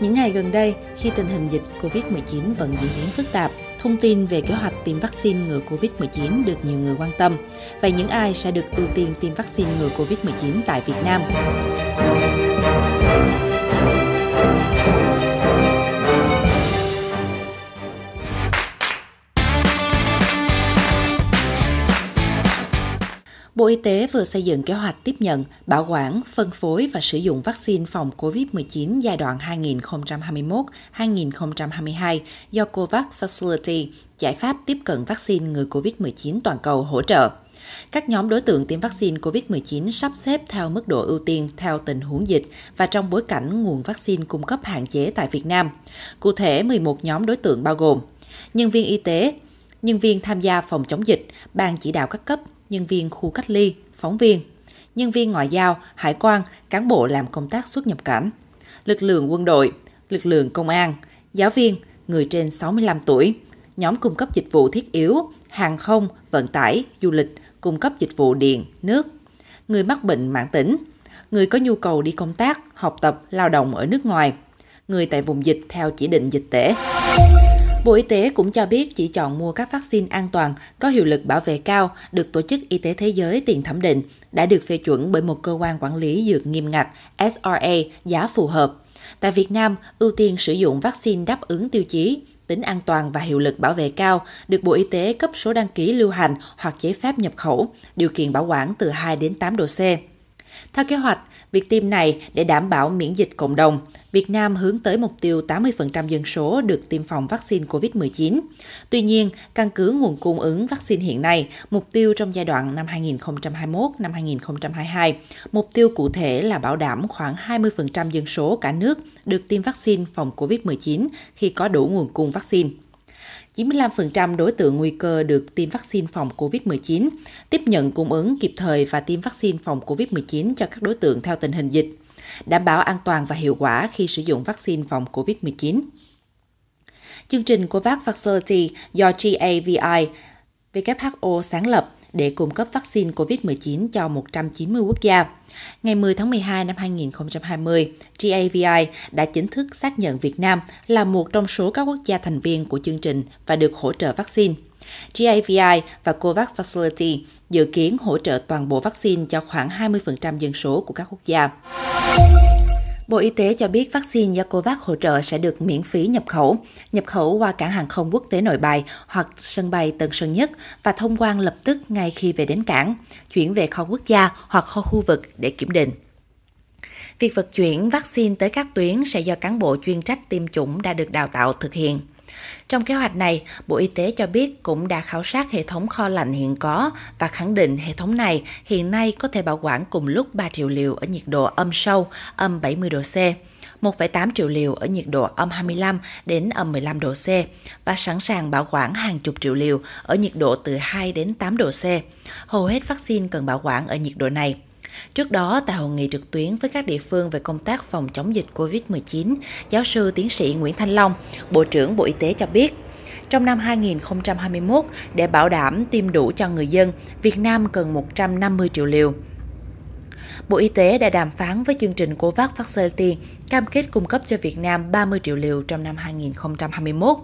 Những ngày gần đây, khi tình hình dịch COVID-19 vẫn diễn biến phức tạp, thông tin về kế hoạch tiêm vaccine ngừa COVID-19 được nhiều người quan tâm. Vậy những ai sẽ được ưu tiên tiêm vaccine ngừa COVID-19 tại Việt Nam? Bộ Y tế vừa xây dựng kế hoạch tiếp nhận, bảo quản, phân phối và sử dụng vaccine phòng COVID-19 giai đoạn 2021-2022 do COVAX Facility, giải pháp tiếp cận vaccine ngừa COVID-19 toàn cầu hỗ trợ. Các nhóm đối tượng tiêm vaccine COVID-19 sắp xếp theo mức độ ưu tiên theo tình huống dịch và trong bối cảnh nguồn vaccine cung cấp hạn chế tại Việt Nam. Cụ thể, 11 nhóm đối tượng bao gồm nhân viên y tế, nhân viên tham gia phòng chống dịch, ban chỉ đạo các cấp, nhân viên khu cách ly, phóng viên, nhân viên ngoại giao, hải quan, cán bộ làm công tác xuất nhập cảnh, lực lượng quân đội, lực lượng công an, giáo viên, người trên 65 tuổi, nhóm cung cấp dịch vụ thiết yếu, hàng không, vận tải, du lịch, cung cấp dịch vụ điện, nước, người mắc bệnh mãn tính, người có nhu cầu đi công tác, học tập, lao động ở nước ngoài, người tại vùng dịch theo chỉ định dịch tễ. Bộ Y tế cũng cho biết chỉ chọn mua các vaccine an toàn, có hiệu lực bảo vệ cao, được Tổ chức Y tế Thế giới tiền thẩm định, đã được phê chuẩn bởi một cơ quan quản lý dược nghiêm ngặt SRA, giá phù hợp. Tại Việt Nam, ưu tiên sử dụng vaccine đáp ứng tiêu chí, tính an toàn và hiệu lực bảo vệ cao, được Bộ Y tế cấp số đăng ký lưu hành hoặc giấy phép nhập khẩu, điều kiện bảo quản từ 2 đến 8 độ C. Theo kế hoạch, việc tiêm này để đảm bảo miễn dịch cộng đồng, Việt Nam hướng tới mục tiêu 80% dân số được tiêm phòng vaccine COVID-19. Tuy nhiên, căn cứ nguồn cung ứng vaccine hiện nay, mục tiêu trong giai đoạn năm 2021 năm 2022, mục tiêu cụ thể là bảo đảm khoảng 20% dân số cả nước được tiêm vaccine phòng COVID-19 khi có đủ nguồn cung vaccine. 95% đối tượng nguy cơ được tiêm vaccine phòng COVID-19, tiếp nhận cung ứng kịp thời và tiêm vaccine phòng COVID-19 cho các đối tượng theo tình hình dịch đảm bảo an toàn và hiệu quả khi sử dụng vaccine phòng COVID-19. Chương trình COVAX Facility do GAVI, WHO sáng lập để cung cấp vaccine COVID-19 cho 190 quốc gia. Ngày 10 tháng 12 năm 2020, GAVI đã chính thức xác nhận Việt Nam là một trong số các quốc gia thành viên của chương trình và được hỗ trợ vaccine. GAVI và COVAX Facility dự kiến hỗ trợ toàn bộ vaccine cho khoảng 20% dân số của các quốc gia. Bộ Y tế cho biết vaccine do COVAX hỗ trợ sẽ được miễn phí nhập khẩu, nhập khẩu qua cảng hàng không quốc tế nội bài hoặc sân bay Tân Sơn Nhất và thông quan lập tức ngay khi về đến cảng, chuyển về kho quốc gia hoặc kho khu vực để kiểm định. Việc vận chuyển vaccine tới các tuyến sẽ do cán bộ chuyên trách tiêm chủng đã được đào tạo thực hiện. Trong kế hoạch này, Bộ Y tế cho biết cũng đã khảo sát hệ thống kho lạnh hiện có và khẳng định hệ thống này hiện nay có thể bảo quản cùng lúc 3 triệu liều ở nhiệt độ âm sâu, âm 70 độ C. 1,8 triệu liều ở nhiệt độ âm 25 đến âm 15 độ C và sẵn sàng bảo quản hàng chục triệu liều ở nhiệt độ từ 2 đến 8 độ C. Hầu hết vaccine cần bảo quản ở nhiệt độ này. Trước đó, tại hội nghị trực tuyến với các địa phương về công tác phòng chống dịch COVID-19, giáo sư tiến sĩ Nguyễn Thanh Long, Bộ trưởng Bộ Y tế cho biết, trong năm 2021, để bảo đảm tiêm đủ cho người dân, Việt Nam cần 150 triệu liều. Bộ Y tế đã đàm phán với chương trình COVAX Facility cam kết cung cấp cho Việt Nam 30 triệu liều trong năm 2021,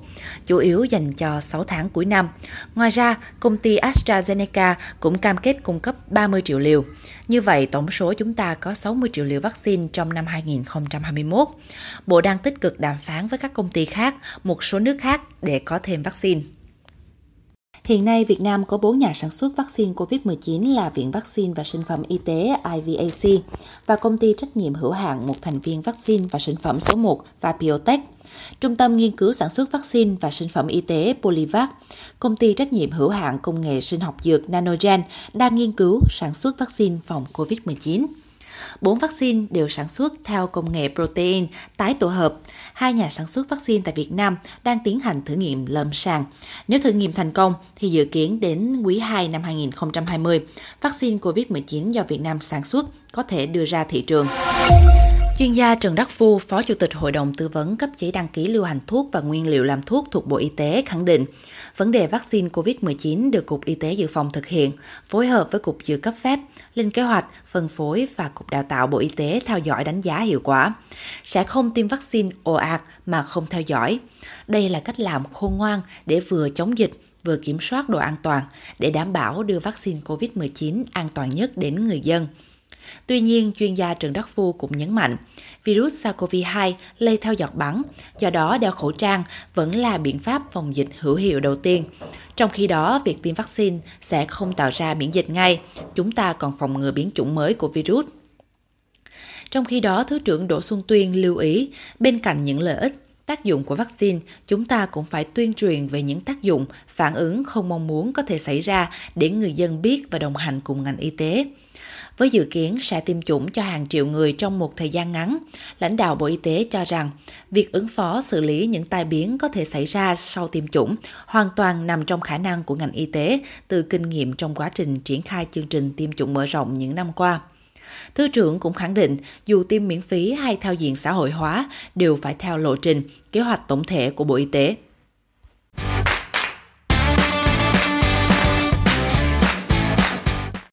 chủ yếu dành cho 6 tháng cuối năm. Ngoài ra, công ty AstraZeneca cũng cam kết cung cấp 30 triệu liều. Như vậy, tổng số chúng ta có 60 triệu liều vaccine trong năm 2021. Bộ đang tích cực đàm phán với các công ty khác, một số nước khác để có thêm vaccine. Hiện nay, Việt Nam có 4 nhà sản xuất vaccine COVID-19 là Viện Vaccine và Sinh phẩm Y tế IVAC và công ty trách nhiệm hữu hạn một thành viên vaccine và sinh phẩm số 1 và Biotech. Trung tâm nghiên cứu sản xuất vaccine và sinh phẩm y tế Polivac, công ty trách nhiệm hữu hạn công nghệ sinh học dược Nanogen đang nghiên cứu sản xuất vaccine phòng COVID-19. Bốn vaccine đều sản xuất theo công nghệ protein tái tổ hợp. Hai nhà sản xuất vaccine tại Việt Nam đang tiến hành thử nghiệm lâm sàng. Nếu thử nghiệm thành công thì dự kiến đến quý 2 năm 2020, vaccine COVID-19 do Việt Nam sản xuất có thể đưa ra thị trường. Chuyên gia Trần Đắc Phu, Phó Chủ tịch Hội đồng Tư vấn cấp giấy đăng ký lưu hành thuốc và nguyên liệu làm thuốc thuộc Bộ Y tế khẳng định, vấn đề vaccine COVID-19 được Cục Y tế Dự phòng thực hiện, phối hợp với Cục Dự cấp phép, lên kế hoạch, phân phối và Cục Đào tạo Bộ Y tế theo dõi đánh giá hiệu quả. Sẽ không tiêm vaccine ồ ạt mà không theo dõi. Đây là cách làm khôn ngoan để vừa chống dịch, vừa kiểm soát độ an toàn để đảm bảo đưa vaccine COVID-19 an toàn nhất đến người dân. Tuy nhiên, chuyên gia Trần Đắc Phu cũng nhấn mạnh, virus SARS-CoV-2 lây theo giọt bắn, do đó đeo khẩu trang vẫn là biện pháp phòng dịch hữu hiệu đầu tiên. Trong khi đó, việc tiêm vaccine sẽ không tạo ra miễn dịch ngay, chúng ta còn phòng ngừa biến chủng mới của virus. Trong khi đó, Thứ trưởng Đỗ Xuân Tuyên lưu ý, bên cạnh những lợi ích tác dụng của vaccine, chúng ta cũng phải tuyên truyền về những tác dụng, phản ứng không mong muốn có thể xảy ra để người dân biết và đồng hành cùng ngành y tế với dự kiến sẽ tiêm chủng cho hàng triệu người trong một thời gian ngắn. Lãnh đạo Bộ Y tế cho rằng, việc ứng phó xử lý những tai biến có thể xảy ra sau tiêm chủng hoàn toàn nằm trong khả năng của ngành y tế từ kinh nghiệm trong quá trình triển khai chương trình tiêm chủng mở rộng những năm qua. Thứ trưởng cũng khẳng định, dù tiêm miễn phí hay theo diện xã hội hóa, đều phải theo lộ trình, kế hoạch tổng thể của Bộ Y tế.